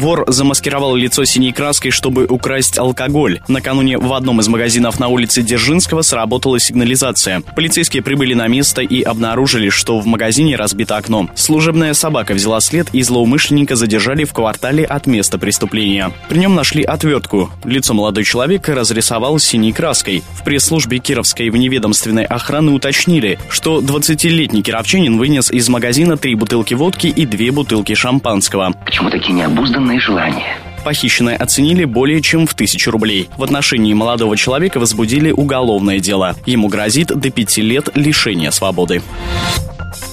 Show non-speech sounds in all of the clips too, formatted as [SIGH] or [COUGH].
Вор замаскировал лицо синей краской, чтобы украсть алкоголь. Накануне в одном из магазинов на улице Дзержинского сработала сигнализация. Полицейские прибыли на место и обнаружили, что в магазине разбито окно. Служебная собака взяла след и злоумышленника задержали в квартале от места преступления. При нем нашли отвертку. Лицо молодой человек разрисовал синей краской. В пресс-службе Кировской вневедомственной охраны уточнили, что 20-летний кировчанин вынес из магазина три бутылки водки и две бутылки шампанского. Почему такие необузданные желания? Похищенное оценили более чем в тысячу рублей. В отношении молодого человека возбудили уголовное дело. Ему грозит до пяти лет лишения свободы.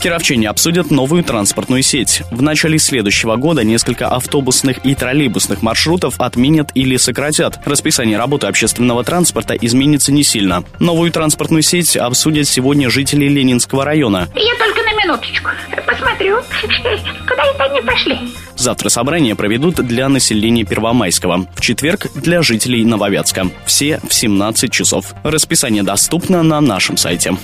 Кировчане обсудят новую транспортную сеть. В начале следующего года несколько автобусных и троллейбусных маршрутов отменят или сократят. Расписание работы общественного транспорта изменится не сильно. Новую транспортную сеть обсудят сегодня жители Ленинского района. Я только на минуточку посмотрю, [LAUGHS] куда это они пошли. Завтра собрание проведут для населения Первомайского. В четверг для жителей Нововятска. Все в 17 часов. Расписание доступно на нашем сайте.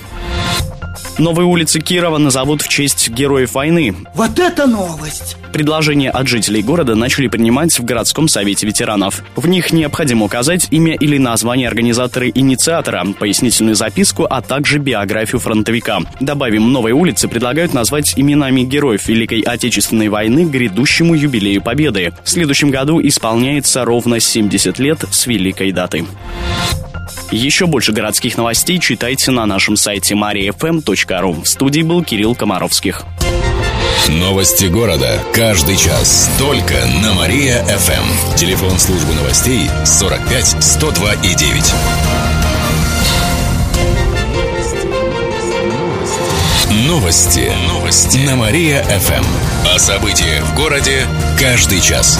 Новые улицы Кирова назовут в честь героев войны. Вот это новость! Предложения от жителей города начали принимать в городском совете ветеранов. В них необходимо указать имя или название организатора-инициатора, пояснительную записку, а также биографию фронтовика. Добавим, новые улицы предлагают назвать именами героев Великой Отечественной войны грядущему юбилею Победы. В следующем году исполняется ровно 70 лет с великой даты. Еще больше городских новостей читайте на нашем сайте mariafm.ru. В студии был Кирилл Комаровских. Новости города. Каждый час. Только на Мария-ФМ. Телефон службы новостей 45 102 и 9. Новости. Новости. На Мария-ФМ. О событиях в городе каждый час.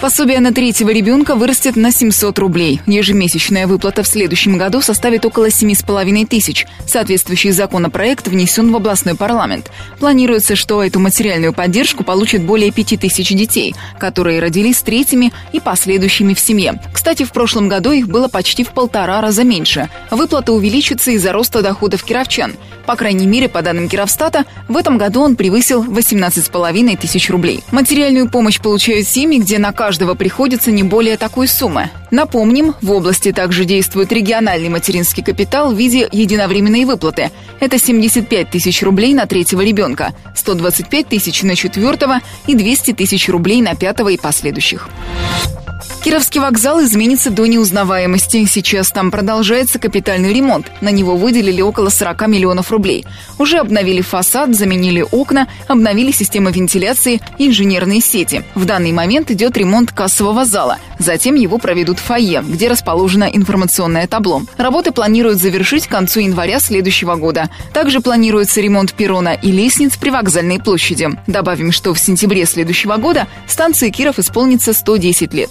Пособие на третьего ребенка вырастет на 700 рублей. Ежемесячная выплата в следующем году составит около 7,5 тысяч. Соответствующий законопроект внесен в областной парламент. Планируется, что эту материальную поддержку получат более 5 тысяч детей, которые родились третьими и последующими в семье. Кстати, в прошлом году их было почти в полтора раза меньше. Выплата увеличится из-за роста доходов кировчан. По крайней мере, по данным Кировстата, в этом году он превысил 18,5 тысяч рублей. Материальную помощь получают семьи, где на каждого приходится не более такой суммы. Напомним, в области также действует региональный материнский капитал в виде единовременной выплаты. Это 75 тысяч рублей на третьего ребенка, 125 тысяч на четвертого и 200 тысяч рублей на пятого и последующих. Кировский вокзал изменится до неузнаваемости. Сейчас там продолжается капитальный ремонт. На него выделили около 40 миллионов рублей. Уже обновили фасад, заменили окна, обновили системы вентиляции и инженерные сети. В данный момент идет ремонт кассового зала. Затем его проведут в фойе, где расположено информационное табло. Работы планируют завершить к концу января следующего года. Также планируется ремонт перрона и лестниц при вокзальной площади. Добавим, что в сентябре следующего года станции Киров исполнится 110 лет.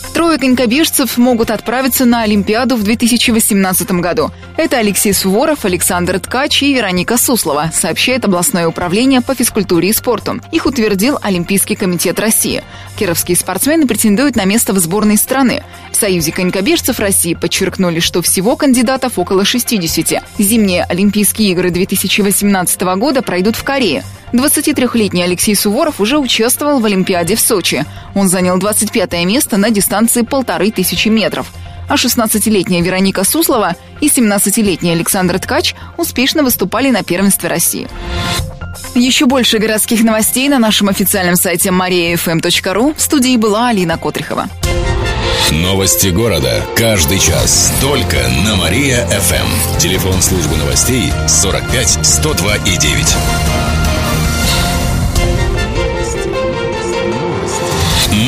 Трое конькобежцев могут отправиться на Олимпиаду в 2018 году. Это Алексей Суворов, Александр Ткач и Вероника Суслова, сообщает областное управление по физкультуре и спорту. Их утвердил Олимпийский комитет России. Кировские спортсмены претендуют на место в сборной страны. В Союзе конькобежцев России подчеркнули, что всего кандидатов около 60. Зимние Олимпийские игры 2018 года пройдут в Корее. 23-летний Алексей Суворов уже участвовал в Олимпиаде в Сочи. Он занял 25 место на дистанции полторы тысячи метров. А 16-летняя Вероника Суслова и 17-летний Александр Ткач успешно выступали на первенстве России. Еще больше городских новостей на нашем официальном сайте mariafm.ru. В студии была Алина Котрихова. Новости города. Каждый час. Только на Мария-ФМ. Телефон службы новостей 45 102 и 9.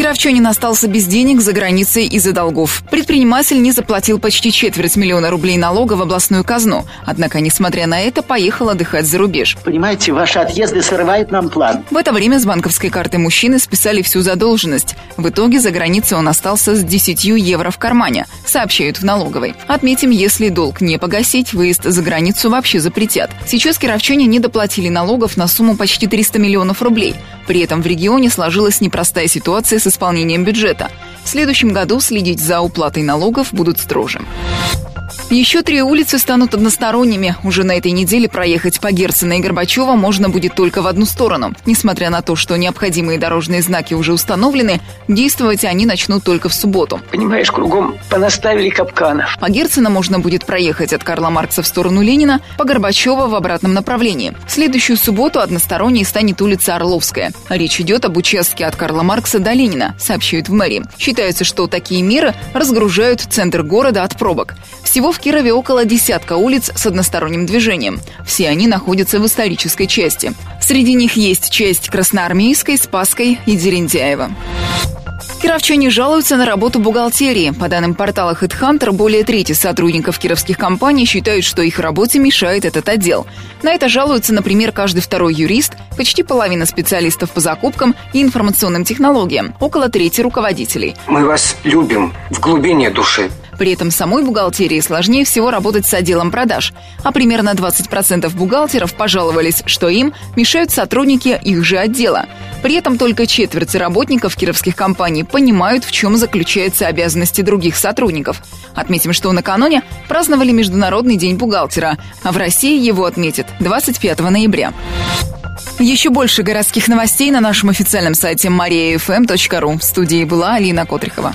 Кировчанин остался без денег за границей из-за долгов. Предприниматель не заплатил почти четверть миллиона рублей налога в областную казну. Однако, несмотря на это, поехал отдыхать за рубеж. Понимаете, ваши отъезды срывают нам план. В это время с банковской карты мужчины списали всю задолженность. В итоге за границей он остался с 10 евро в кармане, сообщают в налоговой. Отметим, если долг не погасить, выезд за границу вообще запретят. Сейчас кировчане не доплатили налогов на сумму почти 300 миллионов рублей. При этом в регионе сложилась непростая ситуация с исполнением бюджета. В следующем году следить за уплатой налогов будут строже. Еще три улицы станут односторонними. Уже на этой неделе проехать по Герцена и Горбачева можно будет только в одну сторону. Несмотря на то, что необходимые дорожные знаки уже установлены, действовать они начнут только в субботу. Понимаешь, кругом понаставили капканов. По Герцена можно будет проехать от Карла Маркса в сторону Ленина, по Горбачева в обратном направлении. В следующую субботу односторонней станет улица Орловская. Речь идет об участке от Карла Маркса до Ленина, сообщают в мэрии. Считается, что такие меры разгружают центр города от пробок. Всего в Кирове около десятка улиц с односторонним движением. Все они находятся в исторической части. Среди них есть часть Красноармейской, Спасской и Дерендяева. Кировчане жалуются на работу бухгалтерии. По данным портала HeadHunter, более трети сотрудников кировских компаний считают, что их работе мешает этот отдел. На это жалуются, например, каждый второй юрист, почти половина специалистов по закупкам и информационным технологиям, около трети руководителей. Мы вас любим в глубине души. При этом самой бухгалтерии сложнее всего работать с отделом продаж. А примерно 20% бухгалтеров пожаловались, что им мешают сотрудники их же отдела. При этом только четверть работников кировских компаний понимают, в чем заключаются обязанности других сотрудников. Отметим, что накануне праздновали Международный день бухгалтера, а в России его отметят 25 ноября. Еще больше городских новостей на нашем официальном сайте mariafm.ru. В студии была Алина Котрихова.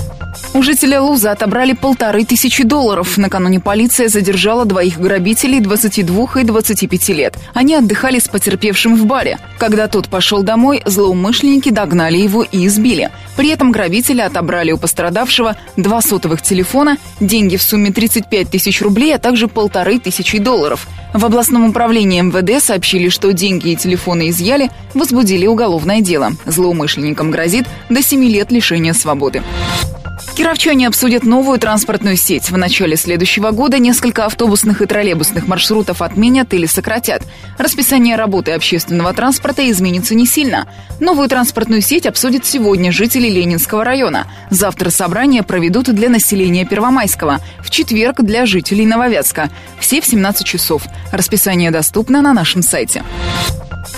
У жителя Луза отобрали полторы тысячи долларов. Накануне полиция задержала двоих грабителей 22 и 25 лет. Они отдыхали с потерпевшим в баре. Когда тот пошел домой, злоумышленники догнали его и избили. При этом грабители отобрали у пострадавшего два сотовых телефона, деньги в сумме 35 тысяч рублей, а также полторы тысячи долларов. В областном управлении МВД сообщили, что деньги и телефоны изъяли, возбудили уголовное дело. Злоумышленникам грозит до 7 лет лишения свободы. Кировчане обсудят новую транспортную сеть. В начале следующего года несколько автобусных и троллейбусных маршрутов отменят или сократят. Расписание работы общественного транспорта изменится не сильно. Новую транспортную сеть обсудят сегодня жители Ленинского района. Завтра собрание проведут для населения Первомайского. В четверг для жителей Нововятска. Все в 17 часов. Расписание доступно на нашем сайте.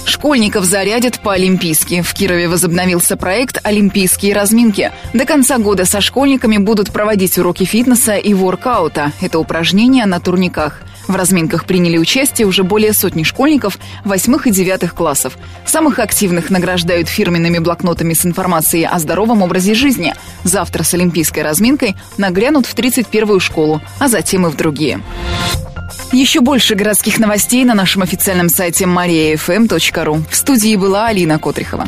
Школьников зарядят по-олимпийски. В Кирове возобновился проект «Олимпийские разминки». До конца года со школьниками будут проводить уроки фитнеса и воркаута. Это упражнения на турниках. В разминках приняли участие уже более сотни школьников восьмых и девятых классов. Самых активных награждают фирменными блокнотами с информацией о здоровом образе жизни. Завтра с олимпийской разминкой наглянут в 31-ю школу, а затем и в другие. Еще больше городских новостей на нашем официальном сайте mariafm.ru. В студии была Алина Котрихова.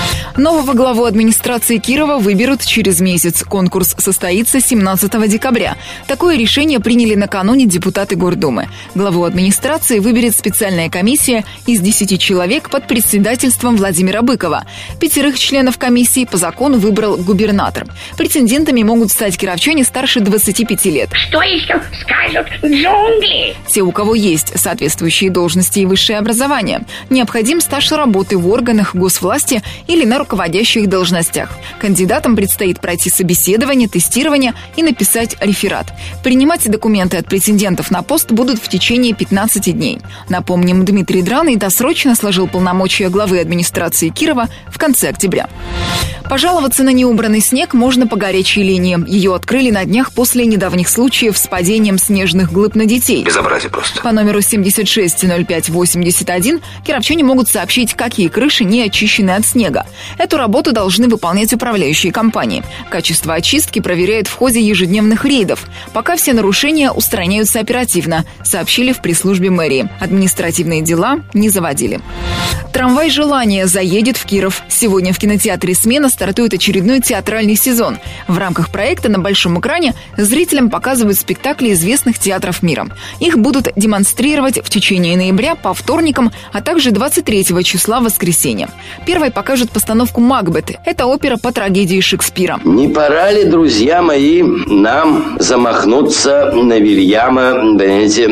Нового главу администрации Кирова выберут через месяц. Конкурс состоится 17 декабря. Такое решение приняли накануне депутаты Гордумы. Главу администрации выберет специальная комиссия из 10 человек под председательством Владимира Быкова. Пятерых членов комиссии по закону выбрал губернатор. Претендентами могут стать кировчане старше 25 лет. Что еще скажут? Джунгли. Те, у кого есть соответствующие должности и высшее образование. Необходим стаж работы в органах госвласти или на руководящих должностях. Кандидатам предстоит пройти собеседование, тестирование и написать реферат. Принимать документы от претендентов на пост будут в течение 15 дней. Напомним, Дмитрий Драный досрочно сложил полномочия главы администрации Кирова в конце октября. Пожаловаться на неубранный снег можно по горячей линии. Ее открыли на днях после недавних случаев с падением снежных глыб на детей. Безобразие просто. По номеру 760581 кировчане могут сообщить, какие крыши не очищены от снега. Эту работу должны выполнять управляющие компании. Качество очистки проверяют в ходе ежедневных рейдов. Пока все нарушения устраняются оперативно, сообщили в пресс-службе мэрии. Административные дела не заводили. Трамвай желания заедет в Киров. Сегодня в кинотеатре «Смена» стартует очередной театральный сезон. В рамках проекта на большом экране зрителям показывают спектакли известных театров мира. Их будут демонстрировать в течение ноября по вторникам, а также 23 числа в воскресенье. Первой покажут постановку «Макбет». Это опера по трагедии Шекспира. Не пора ли, друзья мои, нам замахнуться на Вильяма, понимаете,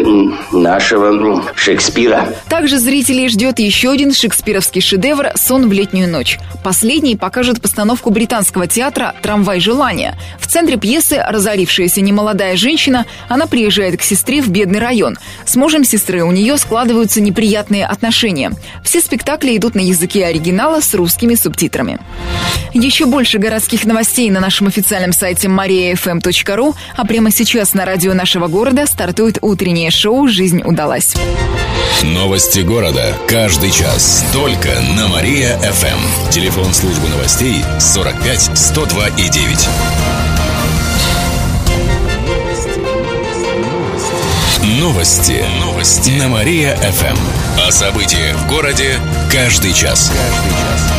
нашего Шекспира? Также зрителей ждет еще один шекспировский шедевр «Сон в летнюю ночь». Последний покажет постановку британского театра «Трамвай желания». В центре пьесы разорившаяся немолодая женщина, она приезжает к сестре в бедный район. С мужем сестры у нее складываются неприятные отношения. Все спектакли идут на языке оригинала с русскими субтитрами. Еще больше городских новостей на нашем официальном сайте mariafm.ru, а прямо сейчас на радио нашего города стартует утреннее шоу «Жизнь удалась». Новости города. Каждый час. Только на Мария-ФМ. Телефон службы новостей 45 102 и 9. Новости. Новости. На Мария-ФМ. О событиях в городе каждый час. Каждый час.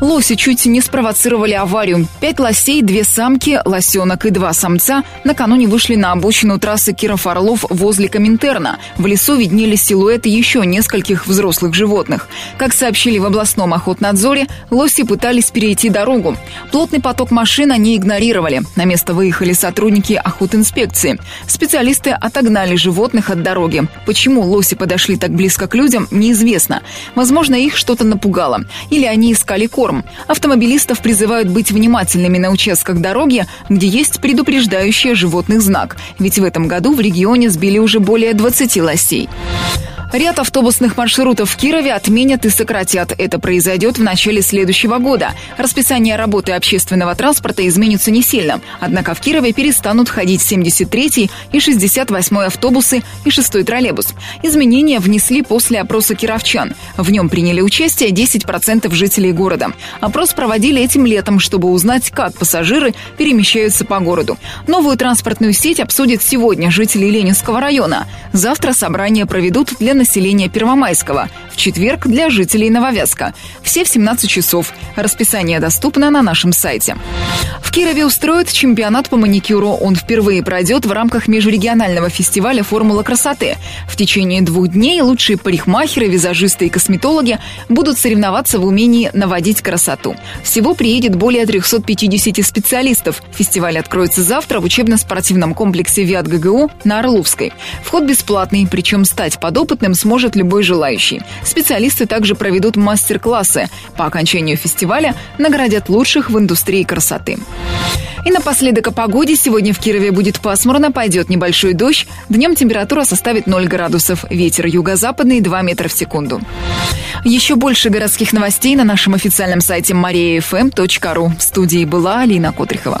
Лоси чуть не спровоцировали аварию. Пять лосей, две самки, лосенок и два самца накануне вышли на обочину трассы Киров-Орлов возле Коминтерна. В лесу виднелись силуэты еще нескольких взрослых животных. Как сообщили в областном охотнадзоре, лоси пытались перейти дорогу. Плотный поток машин они игнорировали. На место выехали сотрудники охотинспекции. Специалисты отогнали животных от дороги. Почему лоси подошли так близко к людям, неизвестно. Возможно, их что-то напугало. Или они искали корм. Автомобилистов призывают быть внимательными на участках дороги, где есть предупреждающий животных знак. Ведь в этом году в регионе сбили уже более 20 лосей. Ряд автобусных маршрутов в Кирове отменят и сократят. Это произойдет в начале следующего года. Расписание работы общественного транспорта изменится не сильно. Однако в Кирове перестанут ходить 73-й и 68-й автобусы и 6-й троллейбус. Изменения внесли после опроса кировчан. В нем приняли участие 10% жителей города. Опрос проводили этим летом, чтобы узнать, как пассажиры перемещаются по городу. Новую транспортную сеть обсудят сегодня жители Ленинского района. Завтра собрание проведут для населения Первомайского, в четверг для жителей Нововязка. Все в 17 часов. Расписание доступно на нашем сайте. В Кирове устроят чемпионат по маникюру. Он впервые пройдет в рамках межрегионального фестиваля «Формула красоты». В течение двух дней лучшие парикмахеры, визажисты и косметологи будут соревноваться в умении наводить красоту. Всего приедет более 350 специалистов. Фестиваль откроется завтра в учебно-спортивном комплексе ВИАТ ГГУ на Орловской. Вход бесплатный, причем стать подопытным сможет любой желающий. Специалисты также проведут мастер-классы. По окончанию фестиваля наградят лучших в индустрии красоты. И напоследок о погоде. Сегодня в Кирове будет пасмурно, пойдет небольшой дождь. Днем температура составит 0 градусов. Ветер юго-западный 2 метра в секунду. Еще больше городских новостей на нашем официальном сайте mariafm.ru. В студии была Алина Котрихова.